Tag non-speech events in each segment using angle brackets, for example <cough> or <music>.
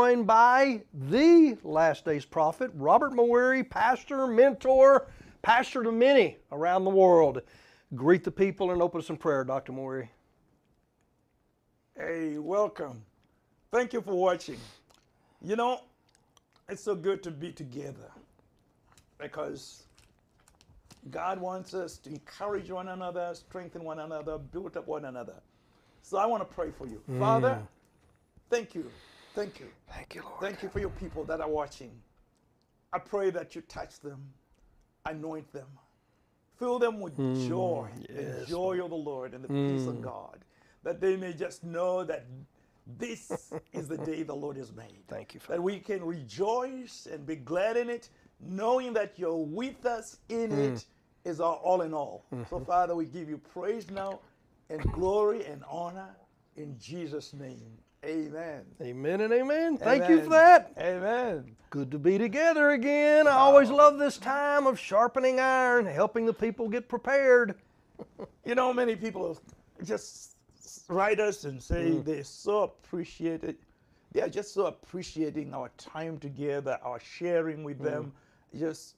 joined by the Last Days Prophet, Robert Mawire, pastor, mentor, pastor to many around the world. Greet the people and open us in prayer, Dr. Mawire. Hey, welcome. Thank you for watching. You know, it's so good to be together because God wants us to encourage one another, strengthen one another, build up one another. So I want to pray for you. Father, mm. thank you. Thank you. Thank you, Lord. Thank you for your people that are watching. I pray that you touch them, anoint them, fill them with mm, joy, the yes, joy of the Lord and the peace of mm. God, that they may just know that this <laughs> is the day the Lord has made. Thank you, Father. That we can rejoice and be glad in it, knowing that you're with us in mm. it is our all in all. So, mm-hmm. Father, we give you praise now and glory and honor in Jesus' name. Amen. Amen and amen. Thank you for that. Amen. Good to be together again. I always love this time of sharpening iron, helping the people get prepared. <laughs> You know, many people just write us and say mm. they're so appreciated. They are just so appreciating our time together, our sharing with mm. them. Just,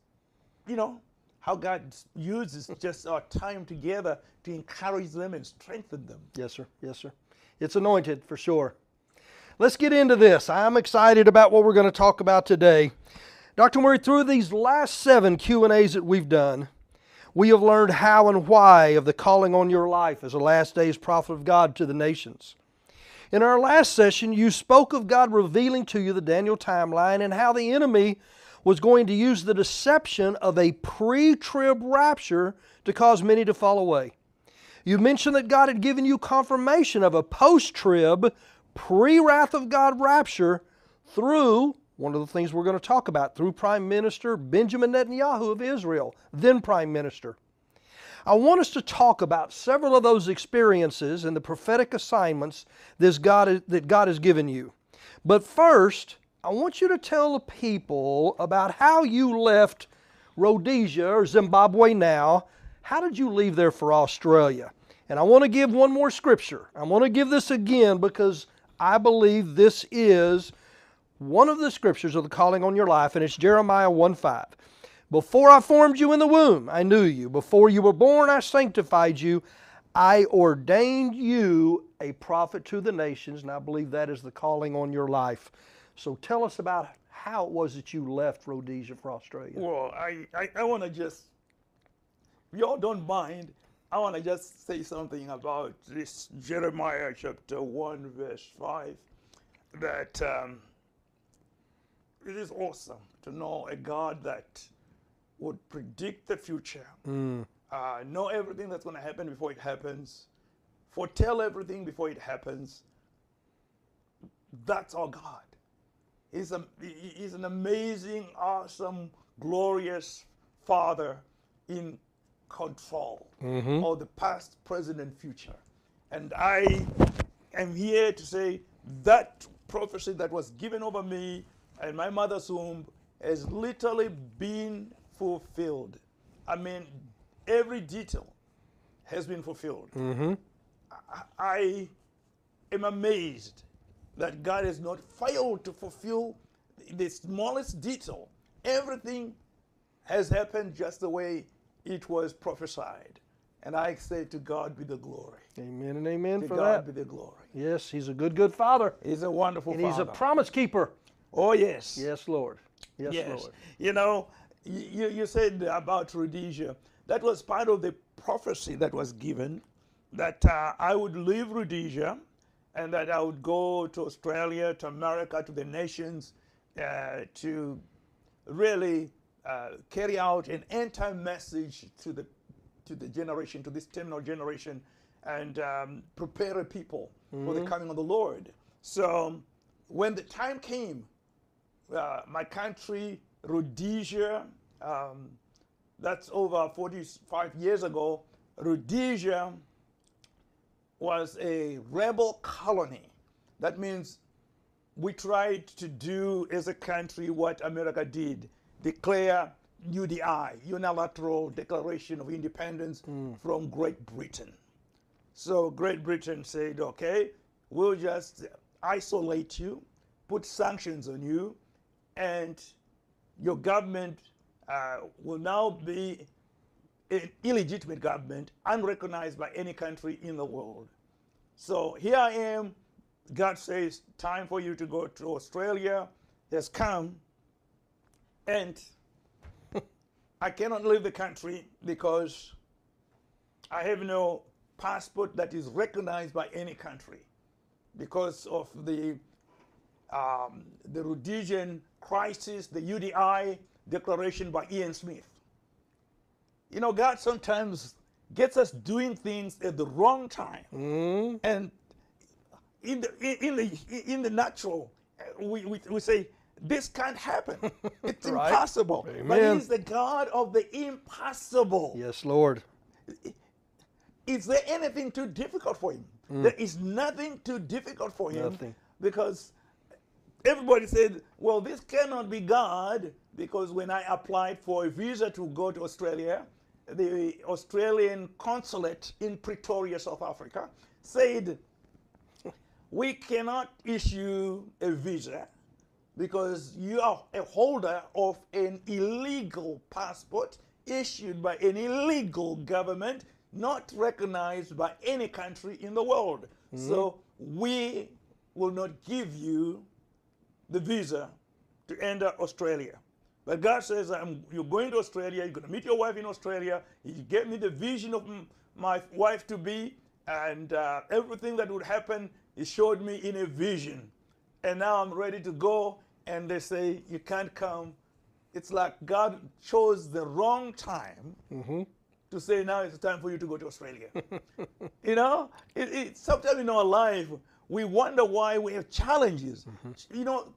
you know, how God uses <laughs> just our time together to encourage them and strengthen them. Yes, sir. Yes, sir. It's anointed for sure. Let's get into this. I'm excited about what we're going to talk about today. Dr. Murray, through these last seven Q&As that we've done, we have learned how and why of the calling on your life as a last days prophet of God to the nations. In our last session, you spoke of God revealing to you the Daniel timeline and how the enemy was going to use the deception of a pre trib rapture to cause many to fall away. You mentioned that God had given you confirmation of a post trib, pre wrath of God rapture through one of the things we're going to talk about through Prime Minister Benjamin Netanyahu of Israel, then Prime Minister. I want us to talk about several of those experiences and the prophetic assignments this God, that God has given you. But first, I want you to tell the people about how you left Rhodesia or Zimbabwe now. How did you leave there for Australia? And I want to give one more scripture. I want to give this again because I believe this is one of the scriptures of the calling on your life, and it's Jeremiah 1 5. Before I formed you in the womb, I knew you. Before you were born, I sanctified you. I ordained you a prophet to the nations, and I believe that is the calling on your life. So tell us about how it was that you left Rhodesia for Australia. Well, I, I, I want to just, y'all don't mind, I want to just say something about this Jeremiah chapter 1, verse 5. That um, it is awesome to know a God that would predict the future, uh, know everything that's going to happen before it happens, foretell everything before it happens. That's our God. He's, a, he's an amazing, awesome, glorious Father in control mm-hmm. of the past, present, and future. And I am here to say that prophecy that was given over me and my mother's womb has literally been fulfilled. I mean, every detail has been fulfilled. Mm-hmm. I, I am amazed that God has not failed to fulfill the smallest detail. Everything has happened just the way it was prophesied. And I say to God be the glory. Amen and amen To for God that. be the glory. Yes, He's a good, good Father. He's a wonderful And He's a promise keeper. oh, yes. Yes, Lord. Yes, Yes. Lord. You know, you, you said about Rhodesia. That was part of the prophecy that was given that uh, I would leave Rhodesia and that I would go to Australia, to America, to the nations uh, to really uh, carry out an anti message to the, to the generation, to this terminal generation, and um, prepare a people for the coming of the Lord. So when the time came, uh, my country, Rhodesia, um, that's over 45 years ago, Rhodesia was a rebel colony. That means we tried to do as a country what America did declare UDI, Unilateral Declaration of Independence from Great Britain. So Great Britain said, okay, we'll just isolate you put sanctions on you, and your government uh, will now be an illegitimate government, unrecognized by any country in the world. So here I am. God says, time for you to go to Australia has come, and I cannot leave the country because I have no passport that is recognized by any country because of the um, the Rhodesian crisis, the UDI declaration by Ian Smith. You know, God sometimes gets us doing things at the wrong time, Mm. and in the in the in the natural, uh, we, we, we say this can't happen. <laughs> It's Right. impossible. But He's the God of the impossible. Yes, Lord. Is there anything too difficult for him? Mm. There is nothing too difficult for him Nothing. because everybody said, well, this cannot be God because when I applied for a visa to go to Australia, the Australian consulate in Pretoria, South Africa, said, we cannot issue a visa because you are a holder of an illegal passport issued by an illegal government not recognized by any country in the world. So we will not give you the visa to enter Australia. But God says, I'm, You're going to Australia, you're going to meet your wife in Australia. He gave me the vision of m- my wife to be, and uh, everything that would happen, He showed me in a vision. And now I'm ready to go, and they say, You can't come. It's like God chose the wrong time mm-hmm. to say, Now it's time for you to go to Australia. <laughs> You know, it, it, sometimes in our life, we wonder why we have challenges. Mm-hmm. You know,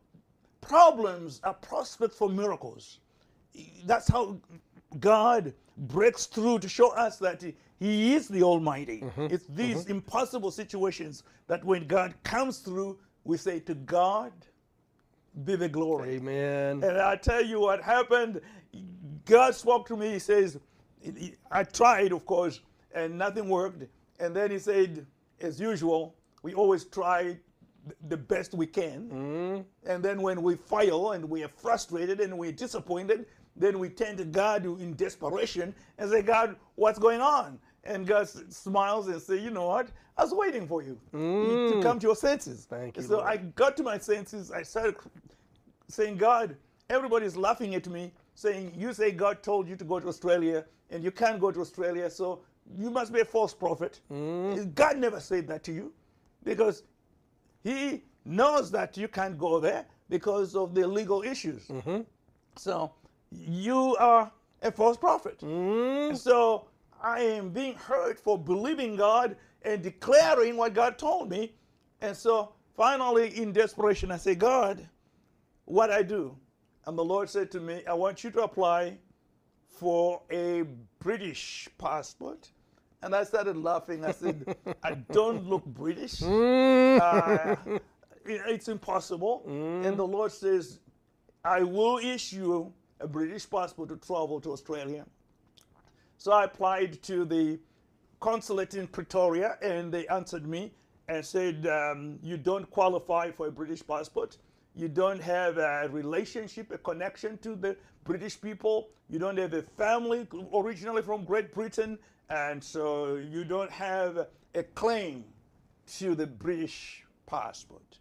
problems are prospects for miracles. That's how God breaks through to show us that He, he is the Almighty. Mm-hmm. It's these impossible situations that when God comes through, we say, To God be the glory. Amen. And I tell you what happened. God spoke to me. He says, I tried, of course, and nothing worked. And then he said, as usual, we always try the best we can. Mm-hmm. And then when we fail and we are frustrated and we're disappointed, then we turn to God in desperation and say, God, what's going on? And God smiles and says, you know what? I was waiting for you to mm. come to your senses. Thank you, so Lord. I got to my senses. I started saying, God, everybody's laughing at me, saying, You say God told you to go to Australia and you can't go to Australia, so you must be a false prophet. Mm. God never said that to you because He knows that you can't go there because of the legal issues. Mm-hmm. So you are a false prophet. And So I am being hurt for believing God and declaring what God told me. And so finally, in desperation, I say, God, what I do? And the Lord said to me, I want you to apply for a British passport. And I started laughing. I said, <laughs> I don't look British. Uh, it's impossible. And the Lord says, I will issue a British passport to travel to Australia. So I applied to the consulate in Pretoria, and they answered me and said, um, You don't qualify for a British passport. You don't have a relationship, a connection to the British people. You don't have a family originally from Great Britain, and so you don't have a claim to the British passport.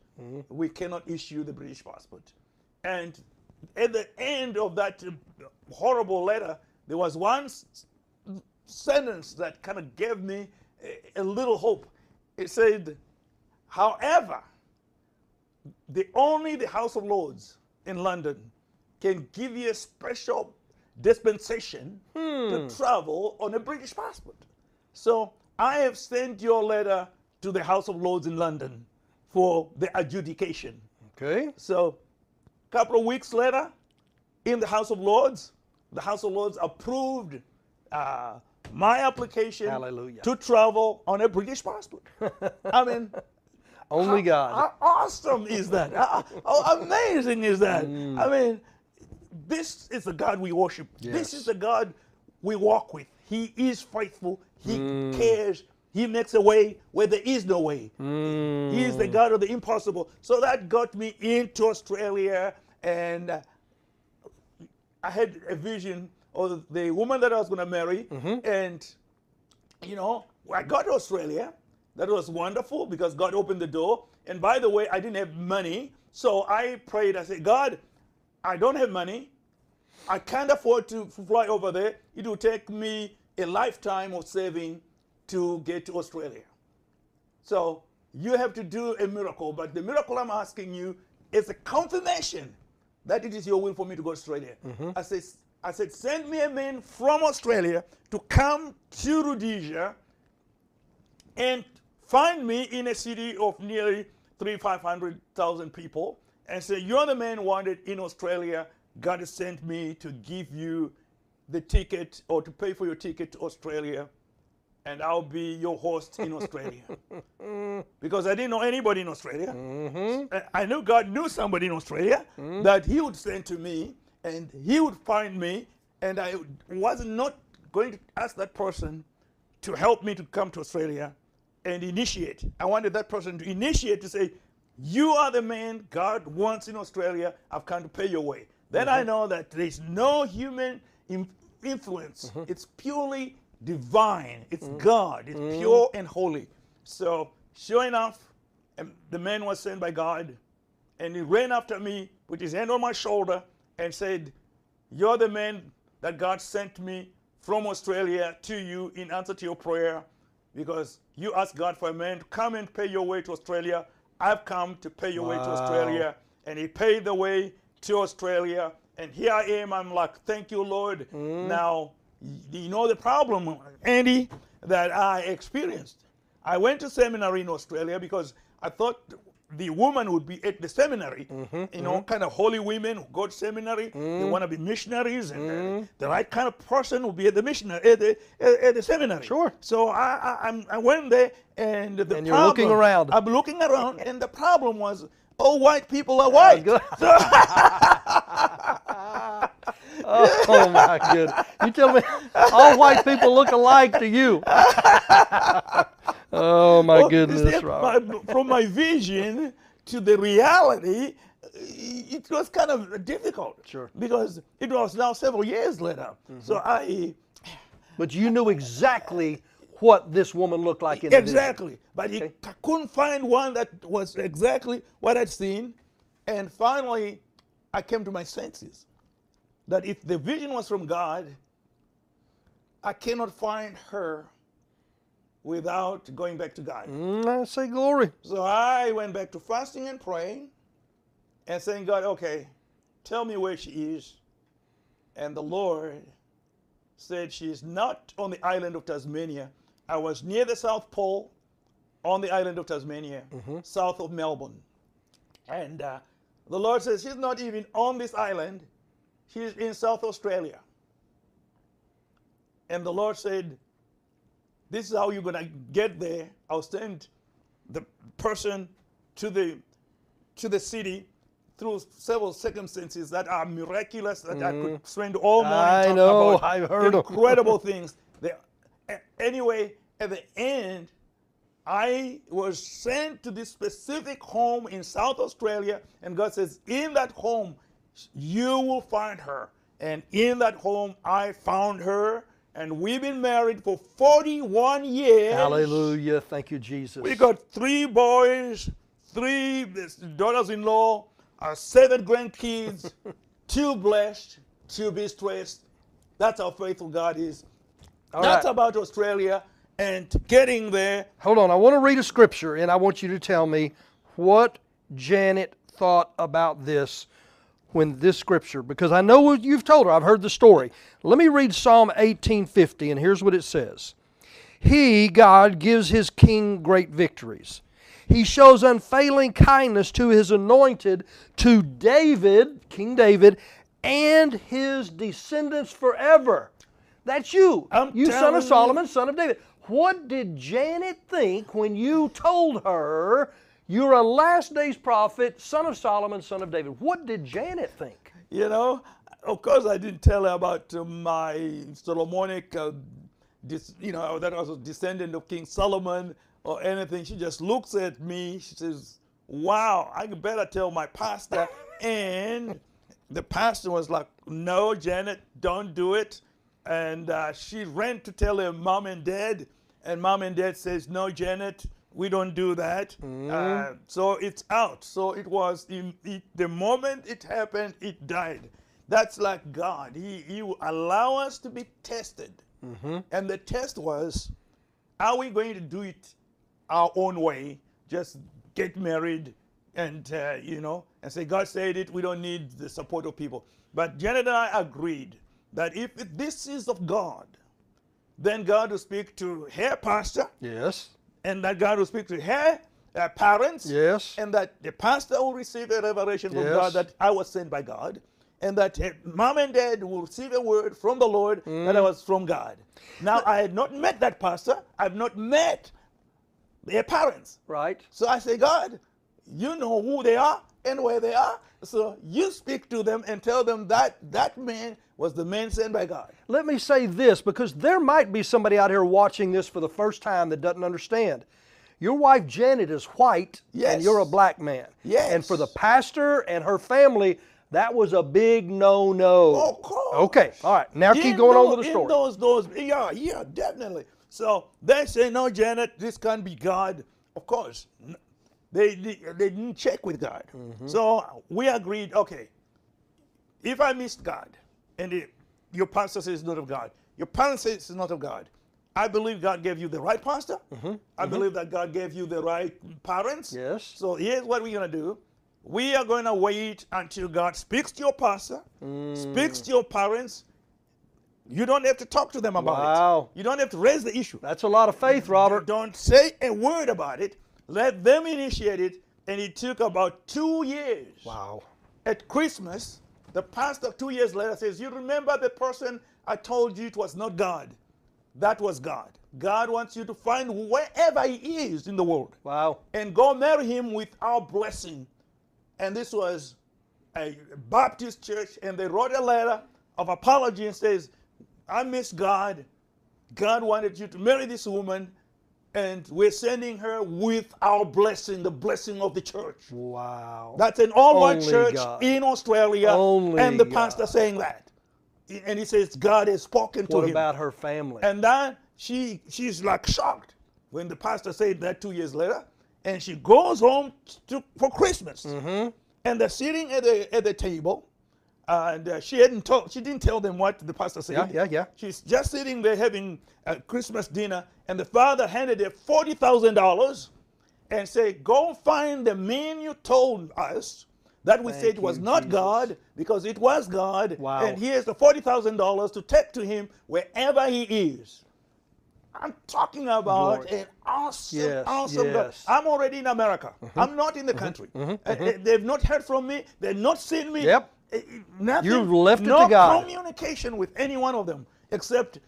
We cannot issue the British passport. And at the end of that uh, horrible letter, there was one sentence that kind of gave me a, a little hope. It said, however, the only the House of Lords in London can give you a special dispensation to travel on a British passport. So I have sent your letter to the House of Lords in London for the adjudication. Okay. So, a couple of weeks later, in the House of Lords, the House of Lords approved uh, my application Hallelujah. to travel on a British passport. I mean, <laughs> Only God. how awesome is that? How, how amazing is that? Mm. I mean, this is the God we worship. Yes. This is the God we walk with. He is faithful. He Mm. cares He makes a way where there is no way. He is the God of the impossible. So that got me into Australia, and I had a vision of the woman that I was going to marry, mm-hmm. and you know, I got to Australia. That was wonderful because God opened the door. And by the way, I didn't have money, so I prayed. I said, God, I don't have money. I can't afford to fly over there. It will take me a lifetime of saving to get to Australia. So you have to do a miracle, but the miracle I'm asking you is a confirmation that it is your will for me to go to Australia. Mm-hmm. I said, I said, send me a man from Australia to come to Rhodesia and find me in a city of nearly three, five hundred thousand people and say, You're the man wanted in Australia. God has sent me to give you the ticket or to pay for your ticket to Australia, and I'll be your host in Australia. <laughs> because I didn't know anybody in Australia. I- I knew God knew somebody in Australia mm-hmm. that He would send to me, and He would find me, and I was not going to ask that person to help me to come to Australia and initiate. I wanted that person to initiate to say, You are the man God wants in Australia. I've come to pay your way. Then I mm-hmm. know that there's no human in- influence, mm-hmm. it's purely divine, it's mm-hmm. God, it's pure and holy. So, sure enough, um, the man was sent by God and he ran after me, put his hand on my shoulder, and said, You're the man that God sent me from Australia to you in answer to your prayer because you asked God for a man to come and pay your way to Australia. I've come to pay your way to Australia. And he paid the way to Australia. And here I am. I'm like, Thank you, Lord. Mm. Now, y- you know the problem, Andy, that I experienced. I went to seminary in Australia because I thought the woman would be at the seminary. Mm-hmm, you know, mm-hmm. kind of holy women who go to seminary. They mm. want to be missionaries, and uh, the right kind of person will be at the missionary at the, at, at the seminary. Sure. So I, I, I'm- I went there, and the And you're looking problem- around. I'm looking around, and the problem was all white people are white. good. <laughs> Oh my goodness. You tell me all white people look alike to you. <laughs> oh my Well, goodness, Robert. my- from my vision to the reality, it was kind of difficult. Sure. Because it was now several years later. Mm-hmm. So I But you knew exactly what this woman looked like in the exactly, but he- I couldn't find one that was exactly what I'd seen. And finally, I came to my senses that if the vision was from God, I cannot find her without going back to God. Mm, I say glory. So I went back to fasting and praying and saying, God, okay, tell me where she is. And the Lord said, She is not on the island of Tasmania. I was near the South Pole on the island of Tasmania, south of Melbourne. And uh, the Lord says, She's not even on this island, she's in South Australia. And the Lord said, This is how you're going to get there. I'll send the person to the to the city through several circumstances that are miraculous that I could mm-hmm. spend all morning I talking know, about <laughs> I've heard incredible things. They, anyway, at the end, I was sent to this specific home in South Australia, and God says, in that home, you will find her. And in that home, I found her, and we've been married for 41 years. Hallelujah. Thank you, Jesus. We got three boys, three daughters-in-law, uh, seven grandkids, <laughs> two blessed, two be stressed. That's how faithful God is. All That's right. about Australia and getting there. Hold on. I want to read a scripture and I want you to tell me what Janet thought about this when this scripture, because I know what you've told her. I've heard the story. Let me read Psalm 1850, and here's what it says He, God, gives his king great victories. He shows unfailing kindness to his anointed, to David, King David, and his descendants forever. That's you. I'm you son of you. Solomon, son of David. What did Janet think when you told her you're a last days prophet, son of Solomon, son of David? What did Janet think? You know, of course, I didn't tell her about uh, my Solomonic uh, this, you know, that I was a descendant of King Solomon or anything. She just looks at me. She says, "Wow, I better tell my pastor." and the pastor was like, "No, Janet, don't do it." And uh, she ran to tell her mom and dad, and mom and dad says, "No, Janet, we don't do that." Uh, so it's out. So it was in it, the moment it happened, it died. That's like God. He He will allow us to be tested, and the test was, are we going to do it our own way? Just get married and uh, you know and say God said it. We don't need the support of people. But Janet and I agreed that if this is of God, then God will speak to her pastor, Yes. And that God will speak to her uh, parents, Yes. and that the pastor will receive a revelation from Yes. God that I was sent by God, and that mom and dad will receive a word from the Lord that Mm. I was from God. Now I had not met that pastor. I've not met their parents. Right. So I say, God, you know who they are and where they are. So you speak to them and tell them that that man was the man sent by God. Let me say this because there might be somebody out here watching this for the first time that doesn't understand. Your wife Janet is white and you're a black man. Yes. And for the pastor and her family, that was a big no no. Of course. Okay. All right. Now keep In going on with the story. in those, those, yeah, yeah, definitely. So they say, no, Janet, this can't be God. Of course, they, they, they didn't check with God. Mm-hmm. So we agreed, okay, if I missed God and it, your pastor says it's not of God, your parents say it's not of God, I believe God gave you the right pastor. I believe that God gave you the right parents. Mm-hmm. Yes. So here's what we're going to do. We are going to wait until God speaks to your pastor, Mm. speaks to your parents. You don't have to talk to them about Wow. it. You don't have to raise the issue. That's a lot of faith, Robert. Don't say a word about it. Let them initiate it. And it took about two years. Wow. At Christmas, the pastor two years later says, You remember the person I told you it was not God? That was God. God wants you to find wherever he is in the world Wow. and go marry him with our blessing. And this was a Baptist church, and they wrote a letter of apology and says, I miss God. God wanted you to marry this woman, and we're sending her with our blessing, the blessing of the church. Wow. That's an all white church God. in Australia, Only and the God. pastor saying that. And he says, God has spoken to him. what about her family? And then she she's like shocked when the pastor said that two years later, and she goes home to, for Christmas. Mm-hmm. And they're sitting at the at the table, and uh, she hadn't told she didn't tell them what the pastor said. Yeah, yeah, yeah. She's just sitting there having a Christmas dinner, and the father handed her forty thousand dollars, and said, "Go find the man you told us." That we Thank said was you, not Jesus. God because it was God. Wow. And here's the $40,000 to take to him wherever he is. I'm talking about Glory. an awesome, Yes, awesome God. I'm already in America. I'm not in the country. Uh, uh, they've not heard from me. They've not seen me. Yep. Nothing. You've left it no to God. communication with any one of them except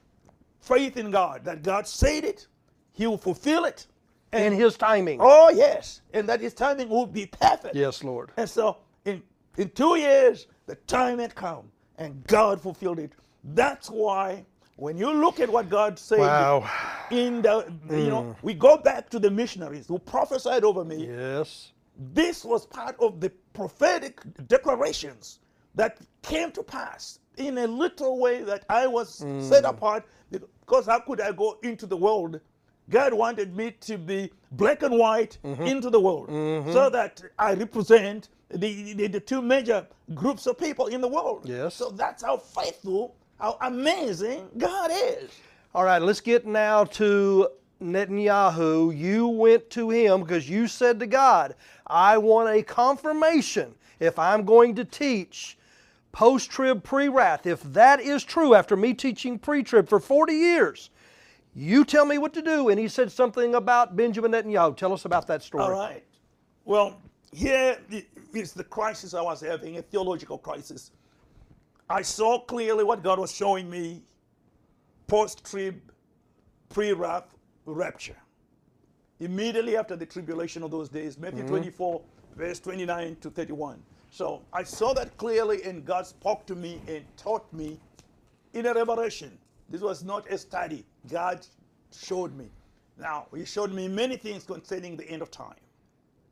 faith in God that God said it, He will fulfill it. in his timing. Oh yes, and that His timing will be perfect. Yes, Lord. And so in in two years, the time had come, and God fulfilled it. That's why when you look at what God said Wow. in the you Mm. know, we go back to the missionaries who prophesied over me. Yes. This was part of the prophetic declarations that came to pass in a little way that I was set Mm. apart because how could I go into the world? God wanted me to be black and white Mm-hmm. into the world so that I represent the, the, the two major groups of people in the world. Yes. So that's how faithful, how amazing God is. All right, let's get now to Netanyahu. You went to him because you said to God, I want a confirmation if I'm going to teach post trib, pre wrath. If that is true after me teaching pre trib for 40 years, you tell me what to do. And he said something about Benjamin Netanyahu. Tell us about that story. All right. Well, here i- the crisis I was having, a theological crisis. I saw clearly what God was showing me post trib, pre wrath, rapture. Immediately after the tribulation of those days, Matthew mm-hmm. 24, verse 29 to 31. So I saw that clearly, and God spoke to me and taught me in a revelation This was not a study. God showed me. Now, He showed me many things concerning the end of time,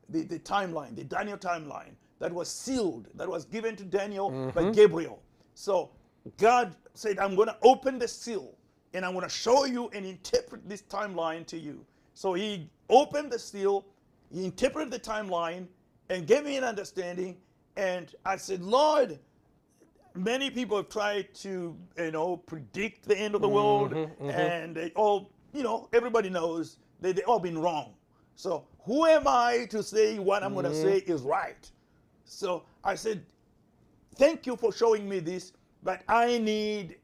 the, the timeline, the Daniel timeline that was sealed, that was given to Daniel by mm-hmm. Gabriel. So God said, I'm going to open the seal and I'm going to show you and interpret this timeline to you. So He opened the seal, He interpreted the timeline, and gave me an understanding. And I said, Lord, many people have tried to, you know, predict the end of the mm-hmm, world, mm-hmm. and they all, you know, everybody knows they they all been wrong. So who am I to say what I'm going to mm-hmm. say is right? So I said, thank you for showing me this, but I need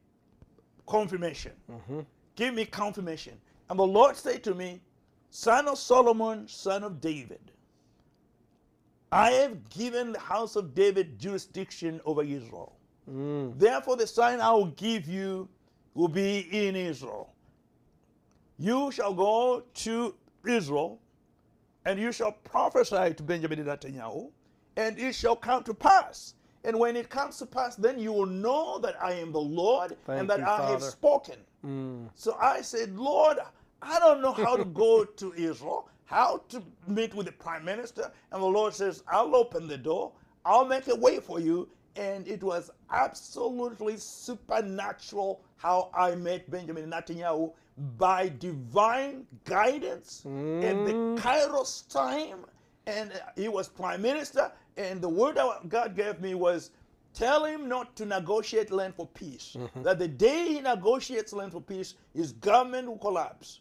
confirmation. Give me confirmation. And the Lord said to me, Son of Solomon, son of David, I have given the house of David jurisdiction over Israel. Mm. Therefore, the sign I will give you will be in Israel. You shall go to Israel, and you shall prophesy to Benjamin Netanyahu, and it shall come to pass. And when it comes to pass, then you will know that I am the Lord Thank and that you, I have Father. spoken. Mm. So I said, Lord, I don't know how to go <laughs> to Israel, how to meet with the prime minister. And the Lord says, I'll open the door, I'll make a way for you. And it was absolutely supernatural how I met Benjamin Netanyahu by divine guidance and the mm. Kairos time. And he was prime minister. And the word that God gave me was Tell him not to negotiate land for peace. Mm-hmm. That the day he negotiates land for peace, his government will collapse.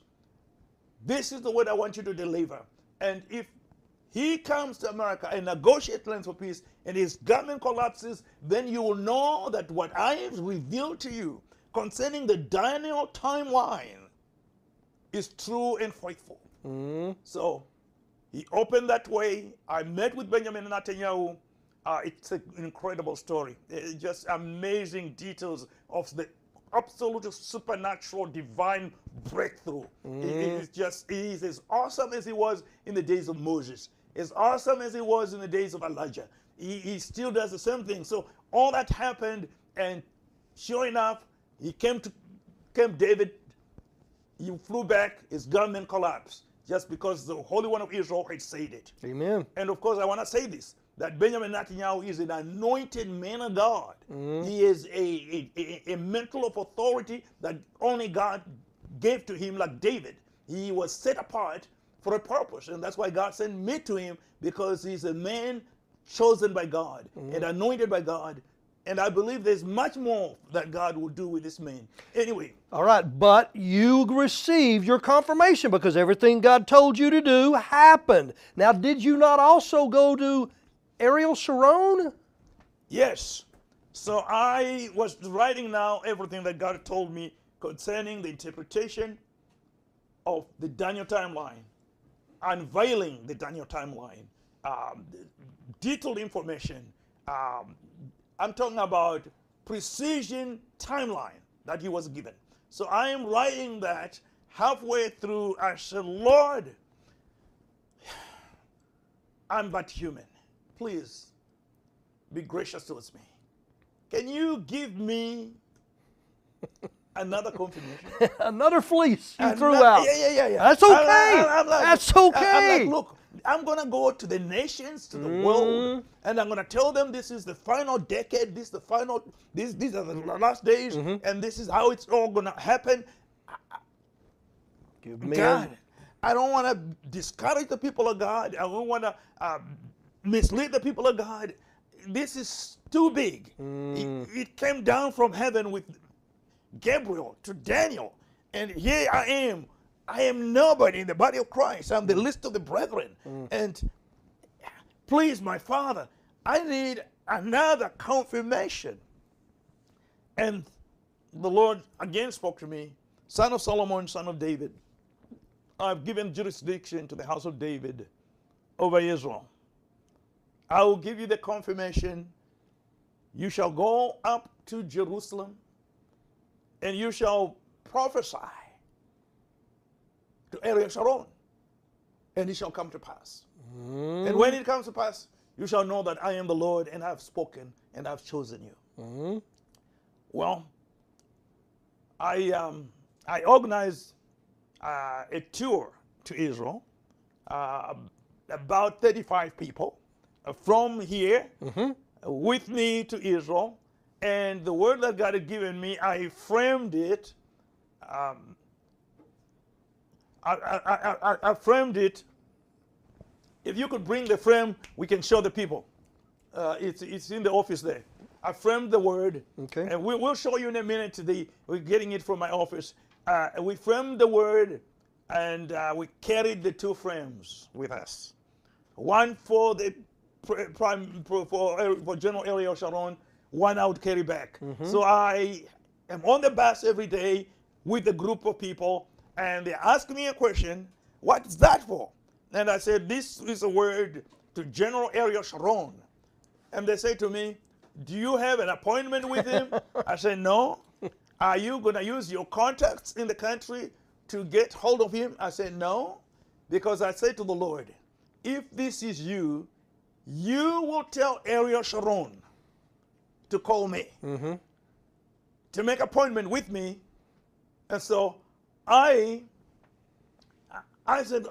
This is the word I want you to deliver. And if he comes to America and negotiates land for peace and his government collapses, then you will know that what I have revealed to you concerning the Daniel timeline is true and faithful. So he opened that way. I met with Benjamin Netanyahu. Uh, it's an incredible story. It's just amazing details of the absolute supernatural divine breakthrough. It- mm-hmm. it's just he's as awesome as he was in the days of Moses, as awesome as he was in the days of Elijah. He, he still does the same thing. So all that happened, and sure enough, he came to Camp David he flew back, his government collapsed just because the Holy One of Israel had said it. Amen. And of course, I want to say this that Benjamin Netanyahu is an anointed man of God. Mm-hmm. He is a, a, a, mantle of authority that only God gave to him, like David. He was set apart for a purpose, and that's why God sent me to him because he's a man chosen by God mm-hmm. and anointed by God. And I believe there's much more that God will do with this man. Anyway, All right, but you received your confirmation because everything God told you to do happened. Now, did you not also go to Ariel Sharon? Yes. So I was writing now everything that God told me concerning the interpretation of the Daniel timeline, unveiling the Daniel timeline, um, detailed information. Um, I'm talking about precision timeline that he was given. So I am writing that halfway through. I said, Lord, <sighs> I'm but human. Please be gracious towards me. Can you give me another <laughs> confirmation? Another fleece you And threw out. Yeah, yeah, yeah, yeah. That's okay. I'm- I'm like- That's okay. like, look, I'm gonna go to the nations, to the Mm. world, and I'm gonna tell them this is the final decade. This is the final. This these are the last days, Mm-hmm. and this is how it's all gonna happen. Give me God, I don't want to discourage the people of God. I don't want to uh, mislead the people of God. This is too big. Mm. It, it came down from heaven with Gabriel to Daniel, and here I am. I am nobody in the body of Christ. I'm the least of the brethren. And please, my Father, I need another confirmation. And the Lord again spoke to me, son of Solomon, son of David. I've given jurisdiction to the house of David over Israel. I will give you the confirmation. You shall go up to Jerusalem and you shall prophesy to Ariel Sharon, and it shall come to pass. And when it comes to pass, you shall know that I am the Lord and I have spoken and I have chosen you. Well, I, um, I organized uh, a tour to Israel, uh, about 35 people from here with me to Israel. And the word that God had given me, I framed it. Um, I, I, I, I, framed it. If you could bring the frame, we can show the people. Uh, it's, it's in the office there. I framed the word, Okay. and we, we'll show you in a minute. The we're getting it from my office. Uh, we framed the word, and uh, we carried the two frames with us. One for the prime for for, General Ariel Sharon. One I would carry back. Mm-hmm. So I am on the bus every day with a group of people, and they ask me a question. What is that for? And I said, this is a word to General Ariel Sharon. And they say to me, Do you have an appointment with him? <laughs> I said, No. Are you going to use your contacts in the country to get hold of him? I said, No. Because I said to the Lord, If this is you, you will tell Ariel Sharon to call me, mm-hmm. to make appointment with me. And so I I said,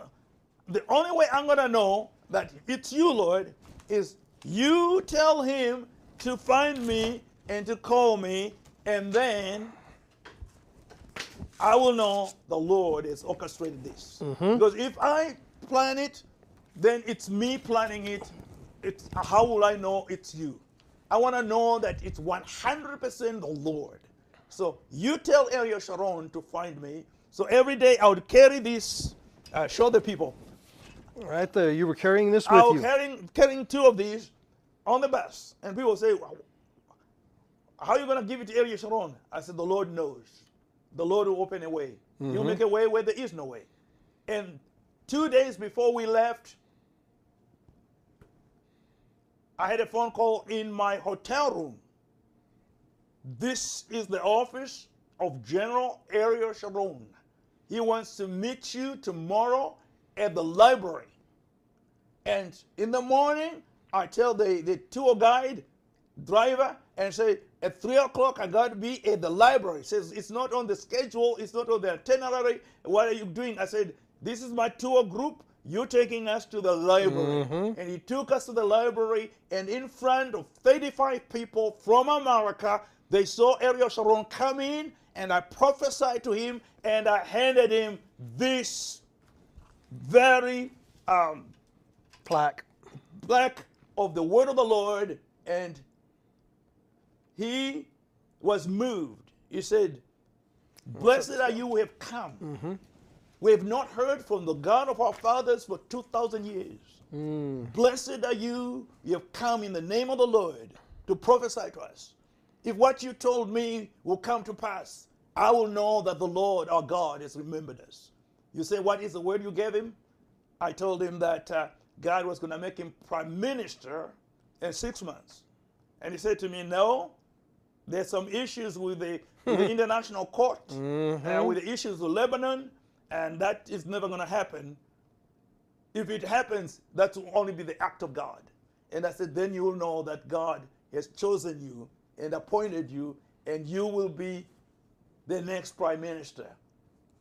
the only way I'm going to know that it's you, Lord, is you tell him to find me and to call me, and then I will know the Lord has orchestrated this. Mm-hmm. Because if I plan it, then it's me planning it. It's how will I know it's you? I want to know that it's 100% the Lord. So you tell Ariel Sharon to find me. So every day I would carry this, uh, show the people. Right there. You were carrying this I with was you. carrying, carrying two of these on the bus. And people say, "Wow, How are you going to give it to Ariel Sharon? I said, The Lord knows. The Lord will open a way. He'll make a way where there is no way. And two days before we left, I had a phone call in my hotel room. This is the office of General Ariel Sharon. He wants to meet you tomorrow at the library. And in the morning, I tell the, the tour guide, driver, and say, at 3 o'clock, I got to be at the library. Says, it's not on the schedule, it's not on the itinerary. What are you doing? I said, this is my tour group. You're taking us to the library. And he took us to the library, and in front of 35 people from America, they saw Ariel Sharon come in, and I prophesied to him, and I handed him this very um, Plaque. plaque of the word of the Lord, and he was moved. He said, Blessed are you who have come. We have not heard from the God of our fathers for 2,000 years. Blessed are you, you have come in the name of the Lord to prophesy to us. If what you told me will come to pass, I will know that the Lord our God has remembered us. You say, What is the word you gave him? I told him that uh, God was going to make him prime minister in six months. And he said to me, No, there's some issues with the, with the <laughs> international court, uh, with the issues with Lebanon, and that is never going to happen. If it happens, that will only be the act of God. And I said, Then you will know that God has chosen you and appointed you, and you will be the next prime minister.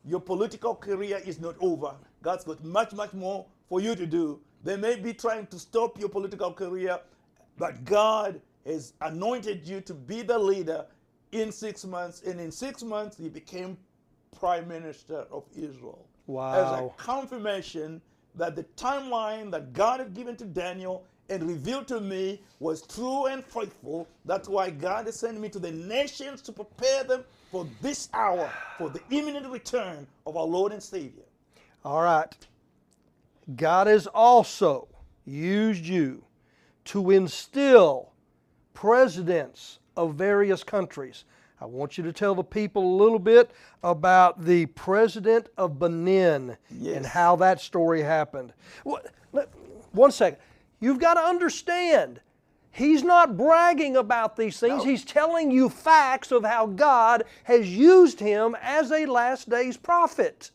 Your political career is not over. God's got much, much more for you to do. They may be trying to stop your political career, but God has anointed you to be the leader in six months. And in six months, he became prime minister of Israel. As a confirmation that the timeline that God had given to Daniel and revealed to me was true and faithful. That's why God has sent me to the nations to prepare them for this hour, for the imminent return of our Lord and Savior. All right. God has also used you to instill presidents of various countries. I want you to tell the people a little bit about the president of Benin and how that story happened. One second. You've got to understand, he's not bragging about these things. No. He's telling you facts of how God has used him as a last days prophet.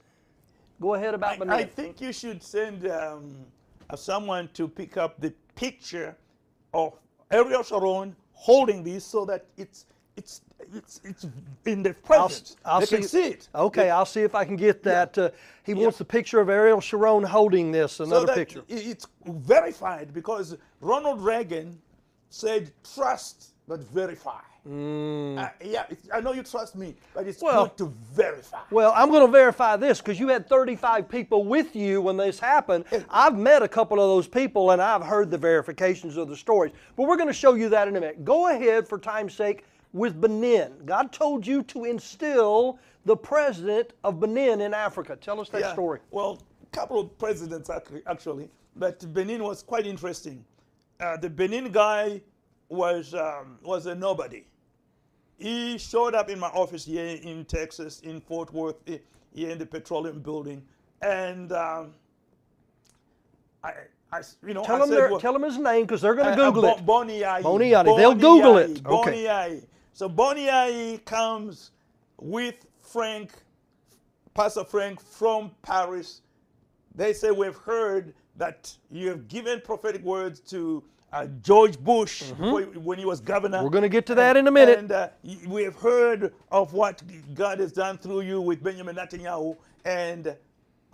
Go ahead about I, Benin. I think you should send um, uh, someone to pick up the picture of Ariel Sharon holding this so that it's it's it's, it's in the I'll. I'll they see, can see it. Okay, I'll see if I can get that. Uh, he wants the picture of Ariel Sharon holding this. So Another that picture. It's verified because Ronald Reagan said, trust but verify. Uh, yeah, I know you trust me, but it's Mm. Well- good to verify. Well, I'm going to verify this because you had 35 people with you when this happened. I've met a couple of those people and I've heard the verifications of the stories. But we're going to show you that in a minute. Go ahead, for time's sake, with Benin. God told you to instill the president of Benin in Africa. Tell us that Yeah, story. Well, a couple of presidents actually, but Benin was quite interesting. Uh, the Benin guy was um, was a nobody. He showed up in my office here in Texas, in Fort Worth, eh, here in the petroleum building, and um, I, I you know, Tell I them, said, their, well, tell them his name because they're going uh, to uh, Google Bo- it. Boni Yayi. Boni Yayi. They'll Google it. Okay. So Boni Yayi comes with Frank, Pastor Frank from Paris. They say we've heard that you have given prophetic words to uh, George Bush before- when he was governor. Mm-hmm. We're gonna get to that in a minute. And uh, we have heard of what God has done through you with Benjamin Netanyahu. And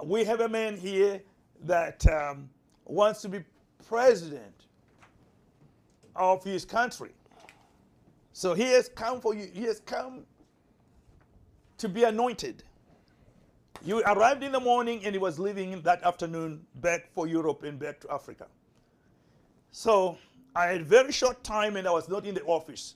we have a man here that um, wants to be president of his country. So he has come for you. He has come to be anointed. You arrived in the morning and he was leaving that afternoon back for Europe and back to Africa. So I had very short time and I was not in the office.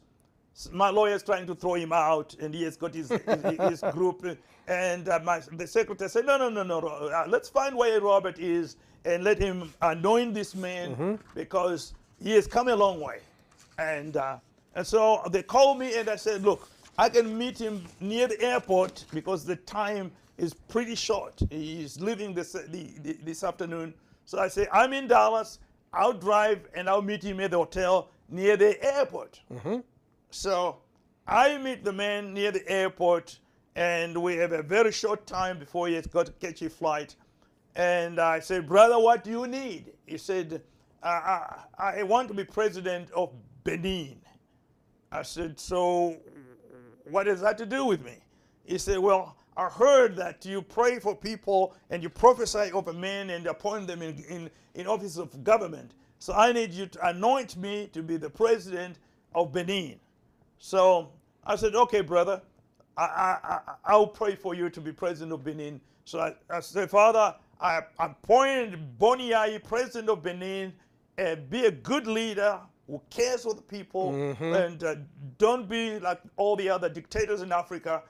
S- My lawyer is trying to throw him out and he has got his, his, his <laughs> group. And uh, my, the secretary said, no, no, no, no. Uh, let's find where Robert is and let him anoint this man because he has come a long way. And, uh, and so they called me and I said, look, I can meet him near the airport because the time is pretty short. He's leaving this, uh, the, the, this afternoon. So I say, I'm in Dallas. I'll drive and I'll meet him at the hotel near the airport. Mm-hmm. So I meet the man near the airport, and we have a very short time before he has got to catch a flight. And I said, Brother, what do you need? He said, I, I, I want to be president of Benin. I said, So what does that to do with me? He said, Well, I heard that you pray for people and you prophesy over men and appoint them in, in, in offices of government. So I need you to anoint me to be the president of Benin. So I said, okay, brother, I, I, I, I'll pray for you to be president of Benin. So I, I said, Father, I appoint Boni Yayi president of Benin, and be a good leader who cares for the people, and uh, don't be like all the other dictators in Africa.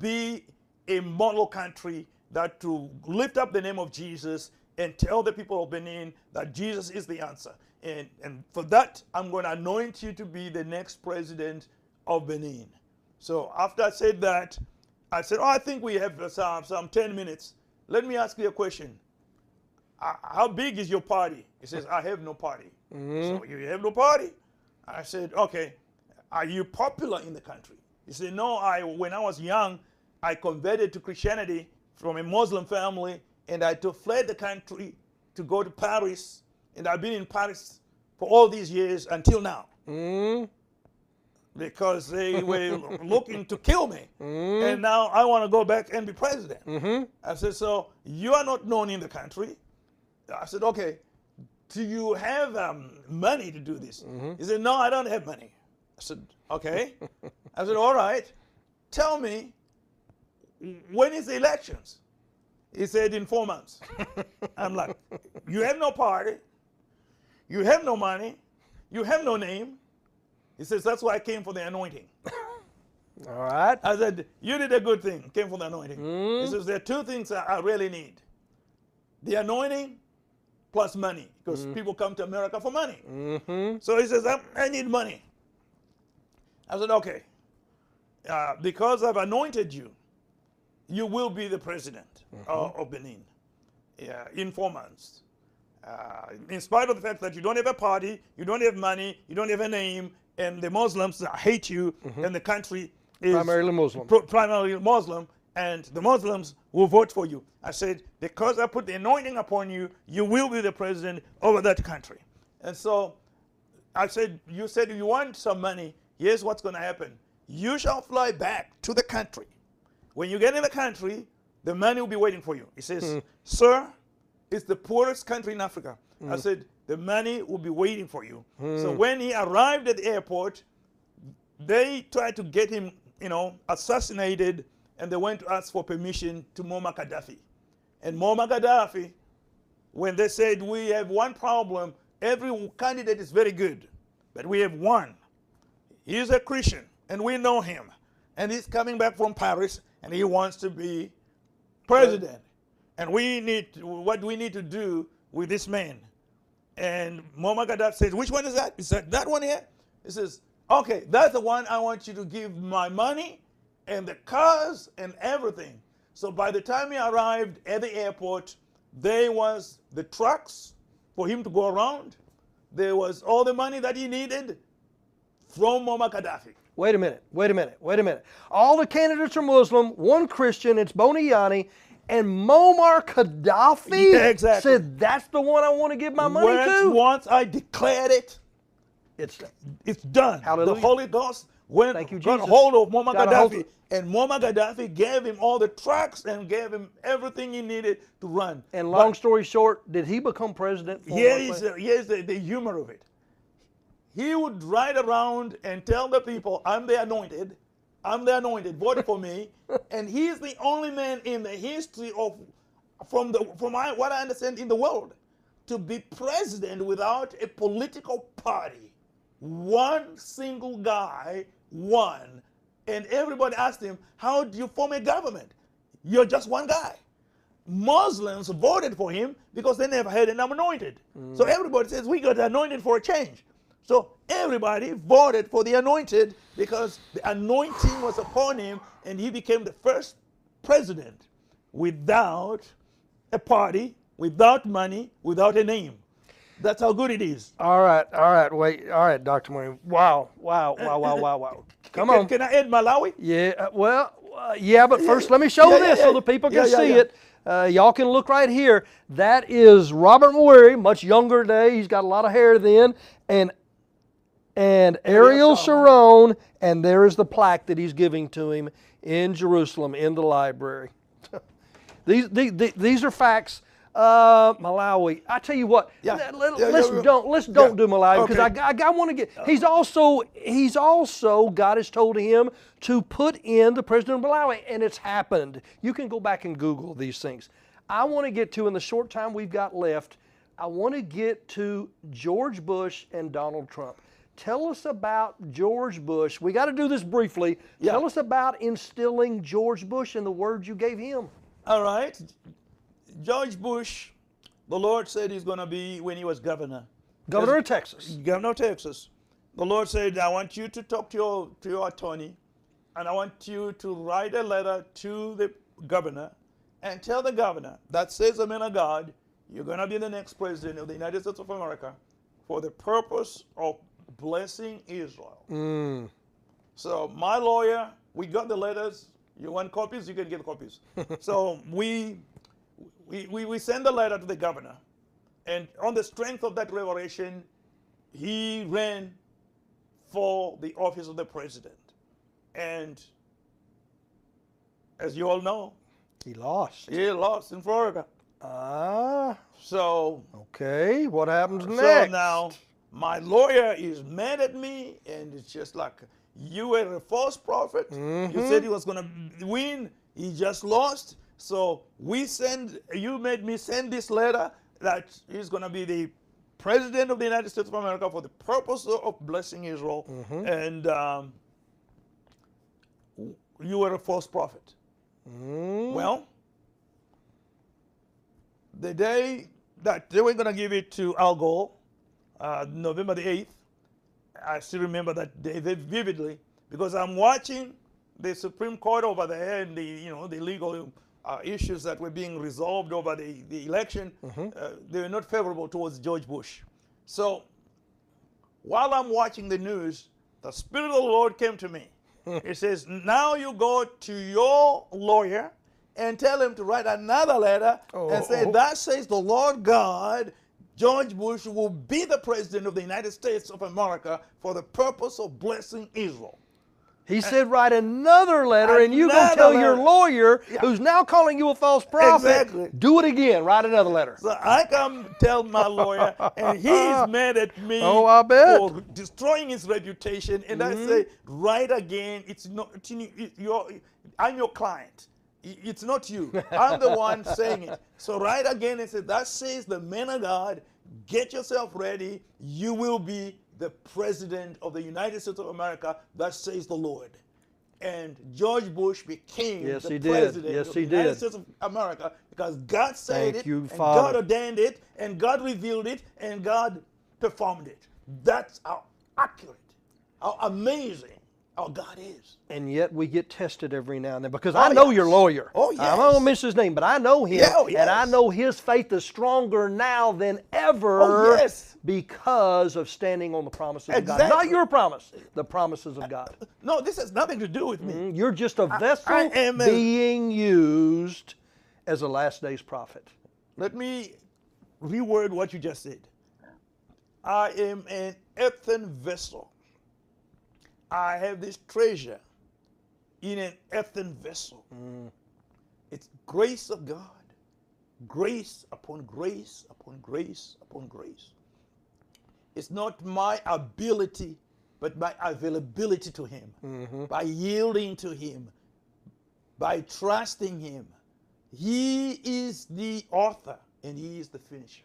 Be a model country that to lift up the name of Jesus and tell the people of Benin that Jesus is the answer. And, and for that, I'm going to anoint you to be the next president of Benin. So after I said that, I said, Oh, I think we have uh, some, some 10 minutes. Let me ask you a question. How big is your party? He says, I have no party. So you have no party? I said, Okay. Are you popular in the country? He said, No, I when I was young, I converted to Christianity from a Muslim family, and I to fled the country to go to Paris, and I've been in Paris for all these years until now Mm, because they <laughs> were looking to kill me. And now I want to go back and be president. mhm. I said, So you are not known in the country. I said, Okay, do you have um, money to do this? He said, No, I don't have money. I said, Okay. <laughs> I said, All right, tell me, when is the elections? He said, In four months. <laughs> I'm like, You have no party, you have no money, you have no name. He says, That's why I came for the anointing. <laughs> All right. I said, You did a good thing, came for the anointing. He says, There are two things I I really need the anointing plus money, because people come to America for money. Mm-hmm. So he says, I, need money. I said, Okay, uh, because I've anointed you, you will be the president of, of Benin yeah, in four months. Uh, in spite of the fact that you don't have a party, you don't have money, you don't have a name, and the Muslims hate you, and the country is Primarily Muslim. pro- primarily Muslim, and the Muslims will vote for you. I said, because I put the anointing upon you, you will be the president over that country. And so I said, you said you want some money. Here's what's going to happen. You shall fly back to the country. When you get in the country, the money will be waiting for you. He says, hmm. Sir, it's the poorest country in Africa. I hmm. said, The money will be waiting for you. So hmm. when he arrived at the airport, they tried to get him, you know, assassinated, and they went to ask for permission to Muammar Gaddafi. And Muammar Gaddafi, when they said we have one problem, every candidate is very good, but we have one. He's a Christian, and we know him, and he's coming back from Paris, and he wants to be president. And we need to, what do we need to do with this man? And Muammar Gaddafi says, which one is that? He said, that one here? He says, okay, that's the one I want you to give my money and the cars and everything. So by the time he arrived at the airport, there was the trucks for him to go around. There was all the money that he needed from Muammar Gaddafi. Wait a minute, wait a minute, wait a minute. All the candidates are Muslim, one Christian, it's Boni Yayi, and Muammar Gaddafi Yeah, exactly. said that's the one I want to give my money once, to. once I declared it, It's it's done. Hallelujah. The Holy Ghost went Thank you, got Jesus. hold of Muammar Got a hold Gaddafi, and Muammar Gaddafi gave him all the trucks and gave him everything he needed to run. and But long story short, did he become president? Yes, is, place? Uh, the, the, humor of it. He would ride around and tell the people, I'm the anointed, I'm the anointed, vote for me. <laughs> and he's the only man in the history of, from, the, from I, what I understand in the world, to be president without a political party. One single guy won. And everybody asked him, How do you form a government? You're just one guy. Muslims voted for him because they never had an anointed. Mm. So everybody says we got anointed for a change. So everybody voted for the anointed because the anointing was upon him and he became the first president without a party, without money, without a name. That's how good it is. All right, all right, wait, all right, Dr. Mawire. Wow, wow, wow, wow, wow, wow. <laughs> Come Can, on. can I add Malawi? Yeah, uh, well, uh, yeah, but first let me show Yeah, yeah, this yeah. so the people can Yeah, yeah, see yeah. it. Uh, y'all can look right here. That is Robert Mawire, much younger today. He's got a lot of hair then, and and Ariel Sharon, and there is the plaque that he's giving to him in Jerusalem in the library. <laughs> these, these these are facts. Uh, Malawi. I tell you what. Yeah. Let, let, Yeah, us yeah, yeah. don't let's don't do Malawi because Okay. I, I, I want to get. He's also he's also God has told him to put in the president of Malawi, and it's happened. You can go back and Google these things. I want to get to in the short time we've got left. I want to get to George Bush and Donald Trump. Tell us about George Bush. We got to do this briefly. Yeah. Tell us about instilling George Bush and the words you gave him. All right. George Bush, the Lord said he's going to be when he was governor. Governor of Texas. Governor of Texas. The Lord said, I want you to talk to your, to your attorney and I want you to write a letter to the governor and tell the governor that says the man of God, you're going to be the next president of the United States of America for the purpose of blessing Israel. Mm. So my lawyer, we got the letters. You want copies? You can get copies. <laughs> so we, we, we, we send the letter to the governor. And on the strength of that revelation, he ran for the office of the president. And as you all know, He lost. he lost in Florida. Ah, So, okay. What happens next? so now my lawyer is mad at me, and it's just like you were a false prophet. You said he was going to win. He just lost. So we send. You made me send this letter that he's going to be the president of the United States of America for the purpose of blessing Israel, and um, you were a false prophet. Mm. Well, the day that they were going to give it to Al Gore, uh, November the 8th, I still remember that day vividly because I'm watching the Supreme Court over there and the, you know, the legal uh, issues that were being resolved over the, the election. Uh, they were not favorable towards George Bush. So while I'm watching the news, the Spirit of the Lord came to me. <laughs> It says, Now you go to your lawyer and tell him to write another letter and say, Oh. Thus says the Lord God, George Bush will be the president of the United States of America for the purpose of blessing Israel. He said, write another letter, and you go Another tell your letter. lawyer, who's now calling you a false prophet, Exactly. do it again. Write another letter. So I come tell my lawyer, and he's <laughs> mad at me Oh, I bet. for destroying his reputation. And I mm-hmm. say, write again. It's not it's you- I'm your client. It's not you. I'm the one <laughs> saying it. So write again and say, that says the man of God, get yourself ready. You will be the president of the United States of America. thus says the Lord. And George Bush became Yes, the president Yes, of the United did. States of America because God said Thank it, you, and. God ordained it, and God revealed it, and God performed it. That's how accurate, how amazing our God is. And yet we get tested every now and then because Oh, I know yes. your lawyer. Oh, I'm not going to mention his name, but I know him. Yeah, oh, And I know his faith is stronger now than ever Oh, yes. because of standing on the promises of God. Not your promise, the promises of God. No, this has nothing to do with me. Mm-hmm. You're just a vessel I am a- being used as a last days prophet. Let me reword what you just said. I am an earthen vessel. I have this treasure in an earthen vessel. Mm. It's grace of God. Grace upon grace upon grace upon grace. It's not my ability, but my availability to Him. Mm-hmm. By yielding to Him, by trusting Him. He is the author and He is the finisher.